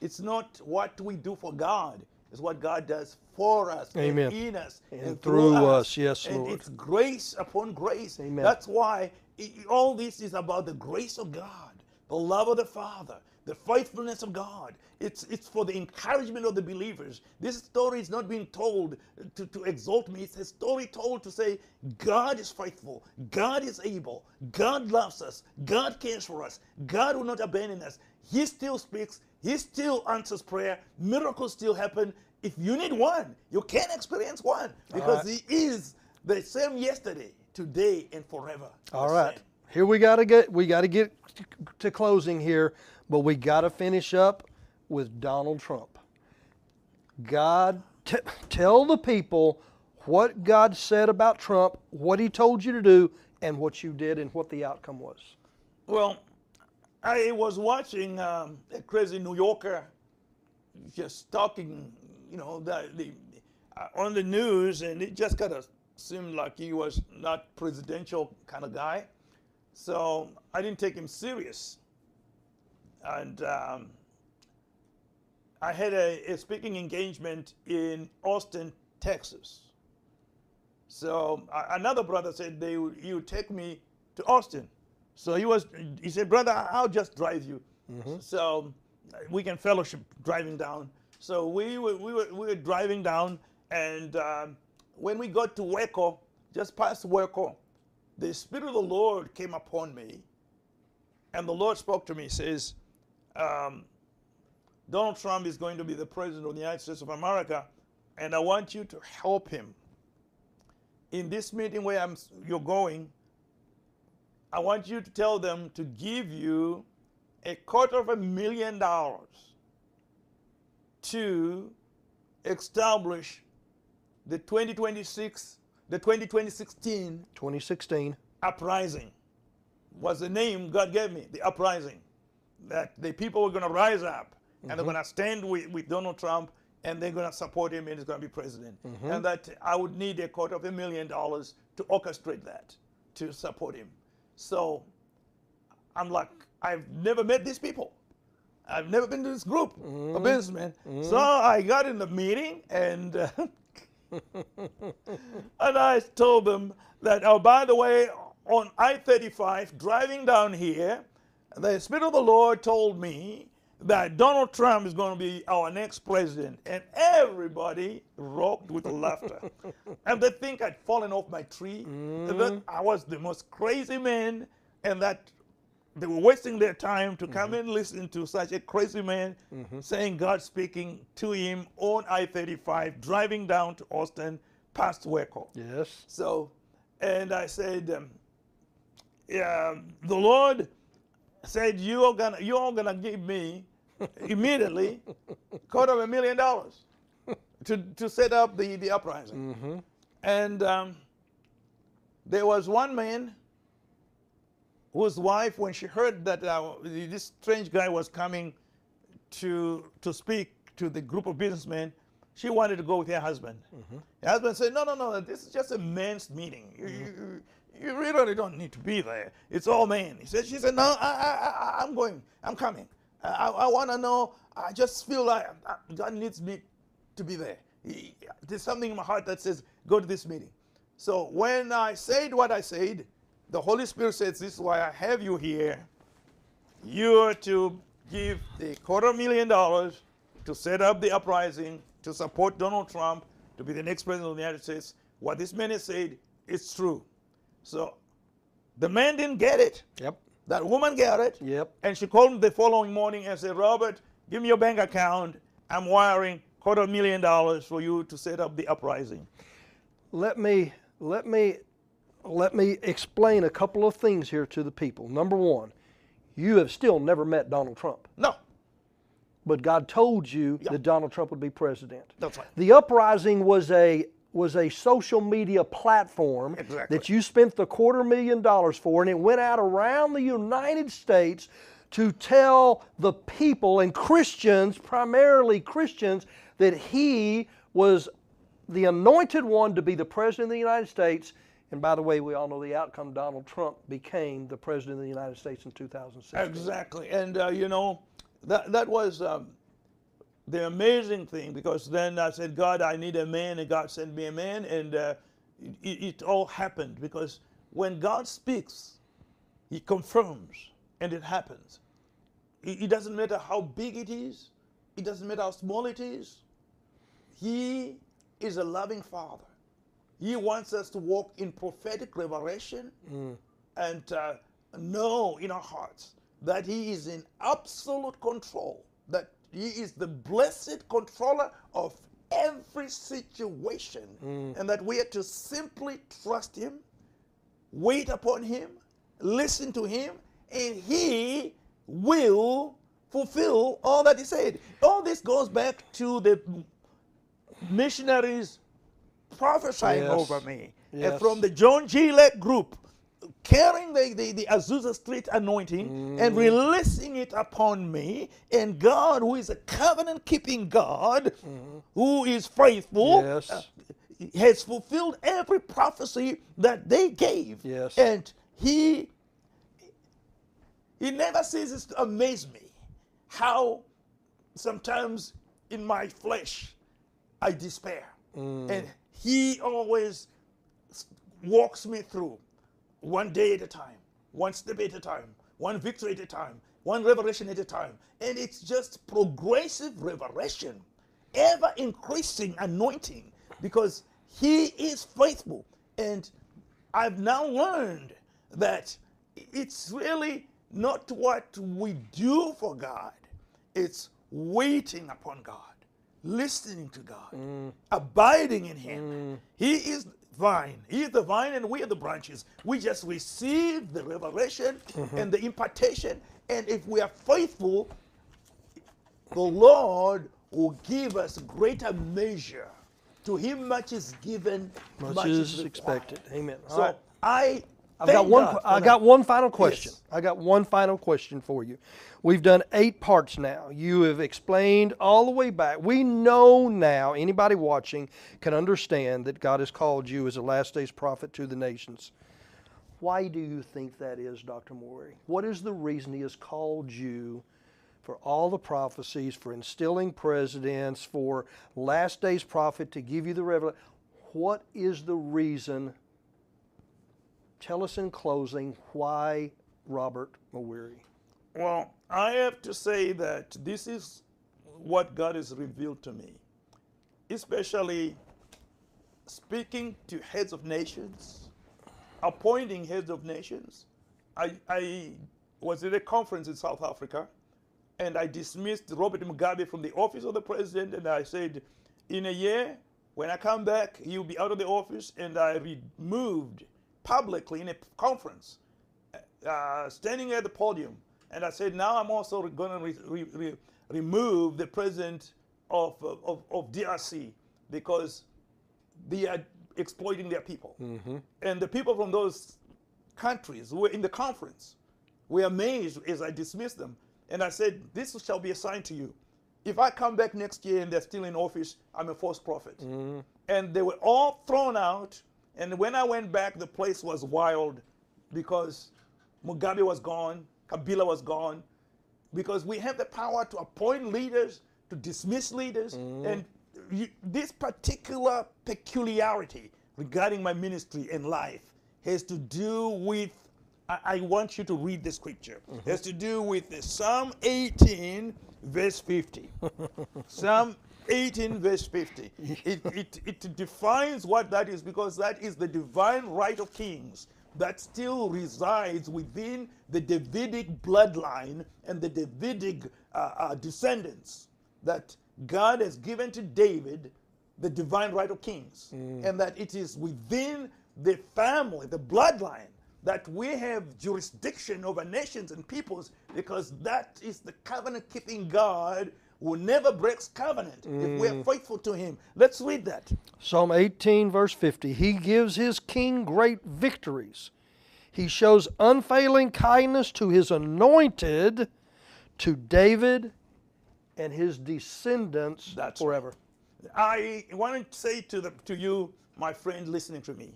It's not what we do for God, it's what God does for us Amen. and in us And through us. Yes, and Lord. it's grace upon grace. Amen. That's why i- all this is about the grace of God, the love of the Father, the faithfulness of God. It's, it's for the encouragement of the believers. This story is not being told to, to exalt me. It's a story told to say, God is faithful. God is able. God loves us. God cares for us. God will not abandon us. He still speaks. He still answers prayer. Miracles still happen. If you need one, you can experience one because right. He is the same yesterday, today, and forever. All right. Same. Here we got to get we got to get to closing here, but we got to finish up with Donald Trump. God t- tell the people what God said about Trump, what he told you to do and what you did and what the outcome was. Well, I was watching um, a crazy New Yorker just talking, you know, the, uh, on the news, and it just kind of seemed like he was not presidential kind of guy. So I didn't take him serious. And um, I had a, a speaking engagement in Austin, Texas. So uh, another brother said they take me to Austin. So he was he said, brother, I'll just drive you. So uh, we can fellowship driving down. So we were we were, we were driving down, and um, when we got to Waco, just past Waco, the Spirit of the Lord came upon me, and the Lord spoke to me. Says, um, Donald Trump is going to be the president of the United States of America, and I want you to help him. In this meeting where I'm, you're going, I want you to tell them to give you a quarter of a million dollars to establish the 2026, the 2016 2016. uprising was the name God gave me, the uprising. That the people were going to rise up and they're mm-hmm. going to stand with, with Donald Trump and they're going to support him and he's going to be president. Mm-hmm. And that I would need a quarter of a million dollars to orchestrate that, to support him. So I'm like, I've never met these people. I've never been to this group of businessmen. So I got in the meeting and uh, <laughs> and I told them that, oh, by the way, on I 35, driving down here, the Spirit of the Lord told me that Donald Trump is going to be our next president. And everybody rocked with laughter. <laughs> and they think I'd fallen off my tree, and that I was the most crazy man, and that they were wasting their time to come mm-hmm. and listen to such a crazy man mm-hmm. saying God speaking to him on I 35, driving down to Austin past Waco. Yes. So, and I said, um, yeah, the Lord said, you are gonna, you are gonna give me immediately quarter of a million dollars to, to set up the, the uprising. And um, there was one man whose wife, when she heard that uh, this strange guy was coming to to speak to the group of businessmen, she wanted to go with her husband. Her husband said, "No, no, no. This is just a men's meeting. You, you, you really don't need to be there. It's all men." He said, "She said, no, I, I, I, I'm going. I'm coming. I, I want to know. I just feel like uh, God needs me to be there. He- There's something in my heart that says, go to this meeting." So when I said what I said, the Holy Spirit says, "This is why I have you here. You're to give the quarter million dollars to set up the uprising, to support Donald Trump, to be the next president of the United States. What this man has said is true. So the man didn't get it. Yep. That woman got it. Yep. And she called me the following morning and said, Robert, give me your bank account. I'm wiring quarter million dollars for you to set up the uprising. let me let me let me explain a couple of things here to the people. Number one, you have still never met Donald Trump, No, but God told you Yeah. that Donald Trump would be president. that's right. The uprising was a was a social media platform Exactly. that you spent the quarter million dollars for, and it went out around the United States to tell the people and Christians, primarily Christians, that he was the anointed one to be the president of the United States. And by the way, we all know the outcome. Donald Trump became the president of the United States in 2006. Exactly. And, uh, you know, that, that was um, the amazing thing because then I said, God, I need a man, and God sent me a man, and uh, it, it all happened because when God speaks, He confirms, and it happens. It, it doesn't matter how big it is, it doesn't matter how small it is. He is a loving Father. He wants us to walk in prophetic revelation and uh, know in our hearts that He is in absolute control, that He is the blessed controller of every situation, mm. and that we are to simply trust Him, wait upon Him, listen to Him, and He will fulfill all that He said. All this goes back to the missionaries prophesying Yes. over me Yes. from the John G. Lake group, carrying the, the, the Azusa Street anointing and mm. releasing it upon me. And God, who is a covenant keeping God, mm-hmm. who is faithful, Yes. uh, has fulfilled every prophecy that they gave. Yes. And He He never ceases to amaze me how sometimes in my flesh I despair. Mm. And he always walks me through one day at a time, one step at a time, one victory at a time, one revelation at a time. And it's just progressive revelation, ever increasing anointing because he is faithful. And I've now learned that it's really not what we do for God, it's waiting upon God, listening to God, mm. abiding in Him. Mm. He is vine. He is the vine, and we are the branches. We just receive the revelation mm-hmm. and the impartation. And if we are faithful, the Lord will give us greater measure. To him much is given, Much is required. expected. Amen. All So right. I I've thank got one. God I that. got one final question. Yes. I got one final question for you. We've done eight parts now. You have explained all the way back. We know now. Anybody watching can understand that God has called you as a last days prophet to the nations. Why do you think that is, Dr. Mawire? What is the reason He has called you for all the prophecies, for instilling presidents, for last days prophet to give you the revelation? What is the reason Tell us in closing why Robert Mawire. Well, I have to say that this is what God has revealed to me, especially speaking to heads of nations, appointing heads of nations. I, I was at a conference in South Africa and I dismissed Robert Mugabe from the office of the president and I said, in a year, when I come back, he'll be out of the office and I removed publicly in a conference uh, standing at the podium, and I said, now I'm also going to re- re- re- remove the president of, of, of DRC because they are exploiting their people. And the people from those countries who were in the conference were amazed as I dismissed them. And I said, This shall be a sign to you. If I come back next year and they're still in office, I'm a false prophet. And they were all thrown out. And when I went back, the place was wild because Mugabe was gone, Kabila was gone, because we have the power to appoint leaders, to dismiss leaders, mm-hmm. and you, this particular peculiarity regarding my ministry and life has to do with. I, I want you to read the scripture. Mm-hmm. Has to do with the Psalm 18, verse 50. <laughs> Psalm 18, verse 50. It, it, it defines what that is because that is the divine right of kings that still resides within the Davidic bloodline and the Davidic uh, uh, descendants that God has given to David the divine right of kings, and that it is within the family, the bloodline, that we have jurisdiction over nations and peoples because that is the covenant keeping God who never breaks covenant if we're faithful to Him. Let's read that. Psalm 18, verse 50. He gives his king great victories. He shows unfailing kindness to his anointed, to David and his descendants That's forever. I want to say to, the, to you, my friend listening to me,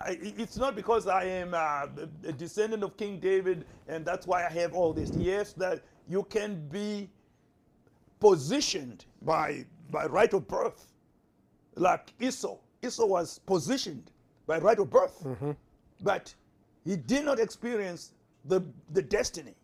I, it's not because I am uh, a descendant of King David and that's why I have all this. Yes, that you can be positioned by, by right of birth, like Esau. Esau was positioned by right of birth, mm-hmm. but he did not experience the, the destiny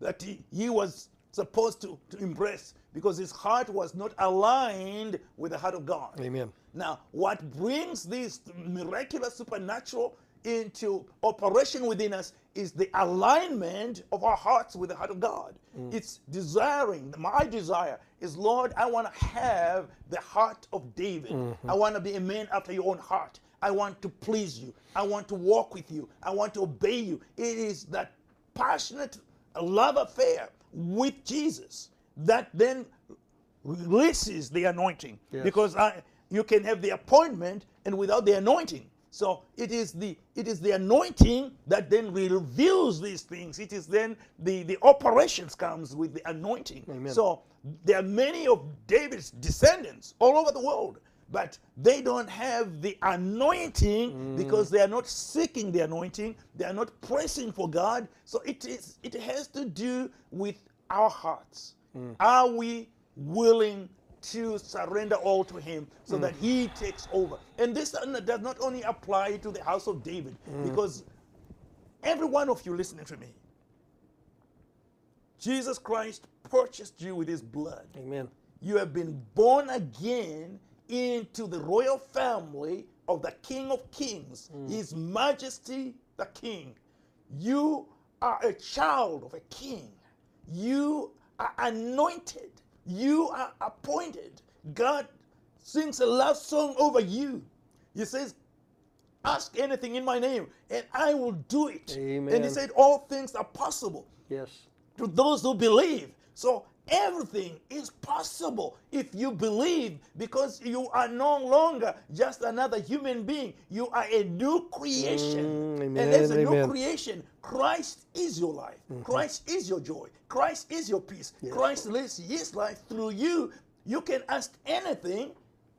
that he, he was supposed to, to embrace because his heart was not aligned with the heart of God. Amen. Now, what brings this miraculous supernatural into operation within us is the alignment of our hearts with the heart of God. Mm. It's desiring, my desire is, Lord, I want to have the heart of David. Mm-hmm. I want to be a man after your own heart. I want to please you. I want to walk with you. I want to obey you. It is that passionate love affair with Jesus that then releases the anointing Yes. because I, you can have the appointment and without the anointing so it is the it is the anointing that then reveals these things. It is then the the operations comes with the anointing. Amen. so there are many of david's descendants all over the world but they don't have the anointing mm. because they are not seeking the anointing. They are not pressing for god. So it is it has to do with our hearts. Mm. Are we willing to surrender all to him so mm. that he takes over and this uh, does not only apply to the house of david mm. because every one of you listening to me jesus christ purchased you with his blood Amen. you have been born again into the royal family of the King of Kings, mm. His Majesty the King. You are a child of a king. You are anointed. You are appointed. God sings a love song over you. He says, Ask anything in my name, and I will do it. And He said, All things are possible Yes. to those who believe. So everything is possible if you believe because you are no longer just another human being. You are a new creation. Mm, and as a amen, new creation, Christ is your life. Christ is your joy. Christ is your peace. Christ lives his life through you. You can ask anything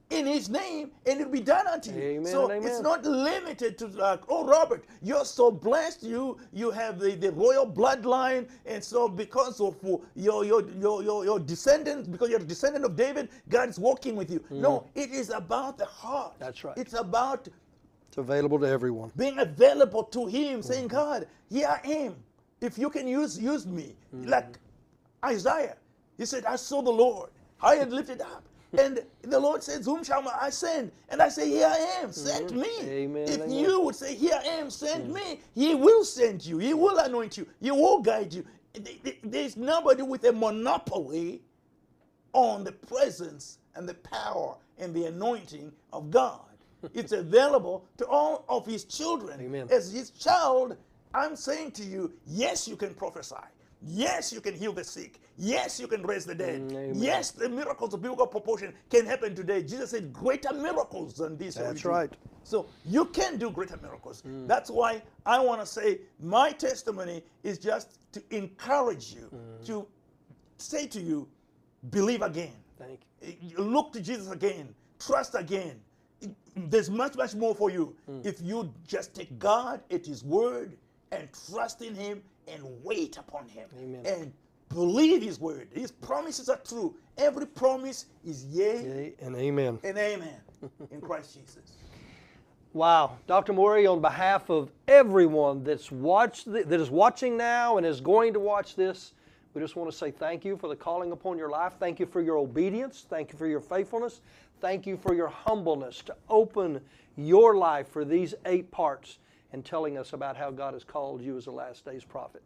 in his name and it'll be done unto you. Amen so and it's not limited to like, oh Robert, you're so blessed. You you have the, the royal bloodline, and so because of your your your your, your descendants, because you're a descendant of David, God is walking with you. No, it is about the heart. Mm. That's right. It's about It's available to everyone. being available to him, saying, God, here I am. If you can use use me. Mm. Like Isaiah. He said, I saw the Lord I had lifted up. <laughs> And the Lord says, Whom shall I send? And I say, Here I am, mm-hmm. send me. Amen, If amen. you would say, Here I am, send mm. me, He will send you. He will anoint you. He will guide you. Th- th- There's nobody with a monopoly on the presence and the power and the anointing of God. It's available to all of his children. Amen. As his child, I'm saying to you, yes, you can prophesy. Yes, you can heal the sick. Yes, you can raise the dead. Mm, amen. yes, the miracles of biblical proportion can happen today. Jesus said, greater miracles than this. That's we do." right. So you can do greater miracles. Mm. That's why I want to say my testimony is just to encourage you, Mm. to say to you, believe again. Thank you. You Look to Jesus again. Trust again. There's much, much more for you Mm. if you just take God at His word and trust in Him and wait upon Him Amen. and believe His word. His promises are true. Every promise is yea Yea and amen. and amen <laughs> in Christ Jesus. Wow, Dr. Mawire, on behalf of everyone that's watched th- that is watching now and is going to watch this, we just want to say thank you for the calling upon your life. Thank you for your obedience. Thank you for your faithfulness. Thank you for your humbleness to open your life for these eight parts and telling us about how God has called you as a last days prophet.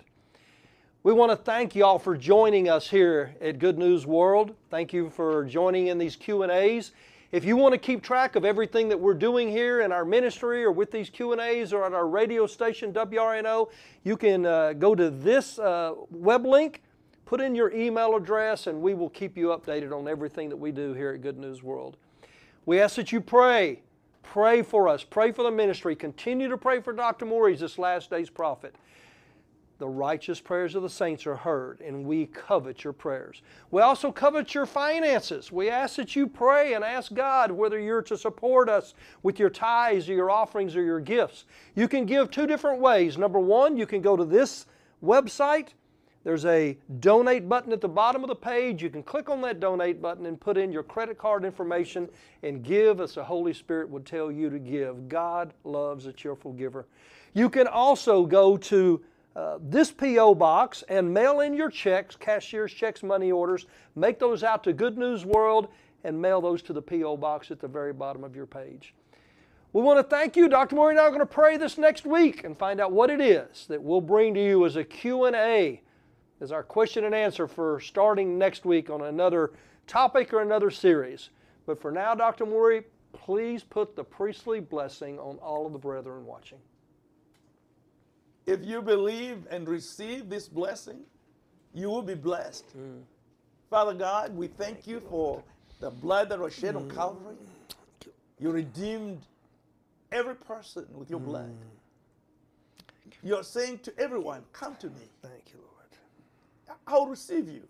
We want to thank y'all for joining us here at Good News World. Thank you for joining in these Q&As. If you want to keep track of everything that we're doing here in our ministry or with these Q&As or at our radio station WRNO, you can uh, go to this uh, web link, put in your email address, and we will keep you updated on everything that we do here at Good News World. We ask that you pray. Pray for us. Pray for the ministry. Continue to pray for Dr. Mawire's this last day's prophet. The righteous prayers of the saints are heard, and we covet your prayers. We also covet your finances. We ask that you pray and ask God whether you're to support us with your tithes or your offerings or your gifts. You can give two different ways. Number one, you can go to this website. There's a donate button at the bottom of the page. You can click on that donate button and put in your credit card information and give as the Holy Spirit would tell you to give. God loves a cheerful giver. You can also go to uh, this P.O. box and mail in your checks, cashier's checks, money orders. Make those out to Good News World and mail those to the P.O. box at the very bottom of your page. We want to thank you. Dr. Mawire and I are going to pray this next week and find out what it is that we'll bring to you as a Q&A, as our question and answer for starting next week on another topic or another series. But for now, Dr. Mawire, please put the priestly blessing on all of the brethren watching. If you believe and receive this blessing, you will be blessed. Hmm. Father God, we thank you for the blood that was shed on hmm. Calvary. You redeemed every person with your hmm. blood. You're saying to everyone, come to me. Thank you, Lord. I'll receive you.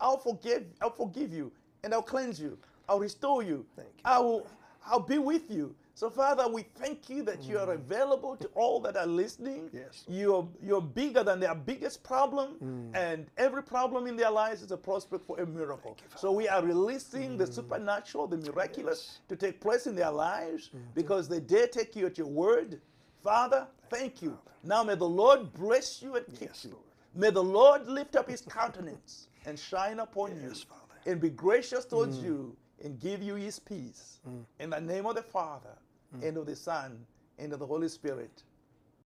I'll forgive, I'll forgive you, and I'll cleanse you. I'll restore you. Thank you. I will I'll be with you. So Father, we thank you that you are mm. available to all that are listening. Yes. You're you're bigger than their biggest problem, mm. and every problem in their lives is a prospect for a miracle. so we are releasing the mm. supernatural, the miraculous to take place in their lives because they dare take you at your word. Father, thank you. Now may the Lord bless you and keep Yes, you. Lord. May the Lord lift up his countenance and shine upon Yes, you Father. and be gracious towards mm. you and give you his peace. Mm. In the name of the Father, mm. and of the Son, and of the Holy Spirit.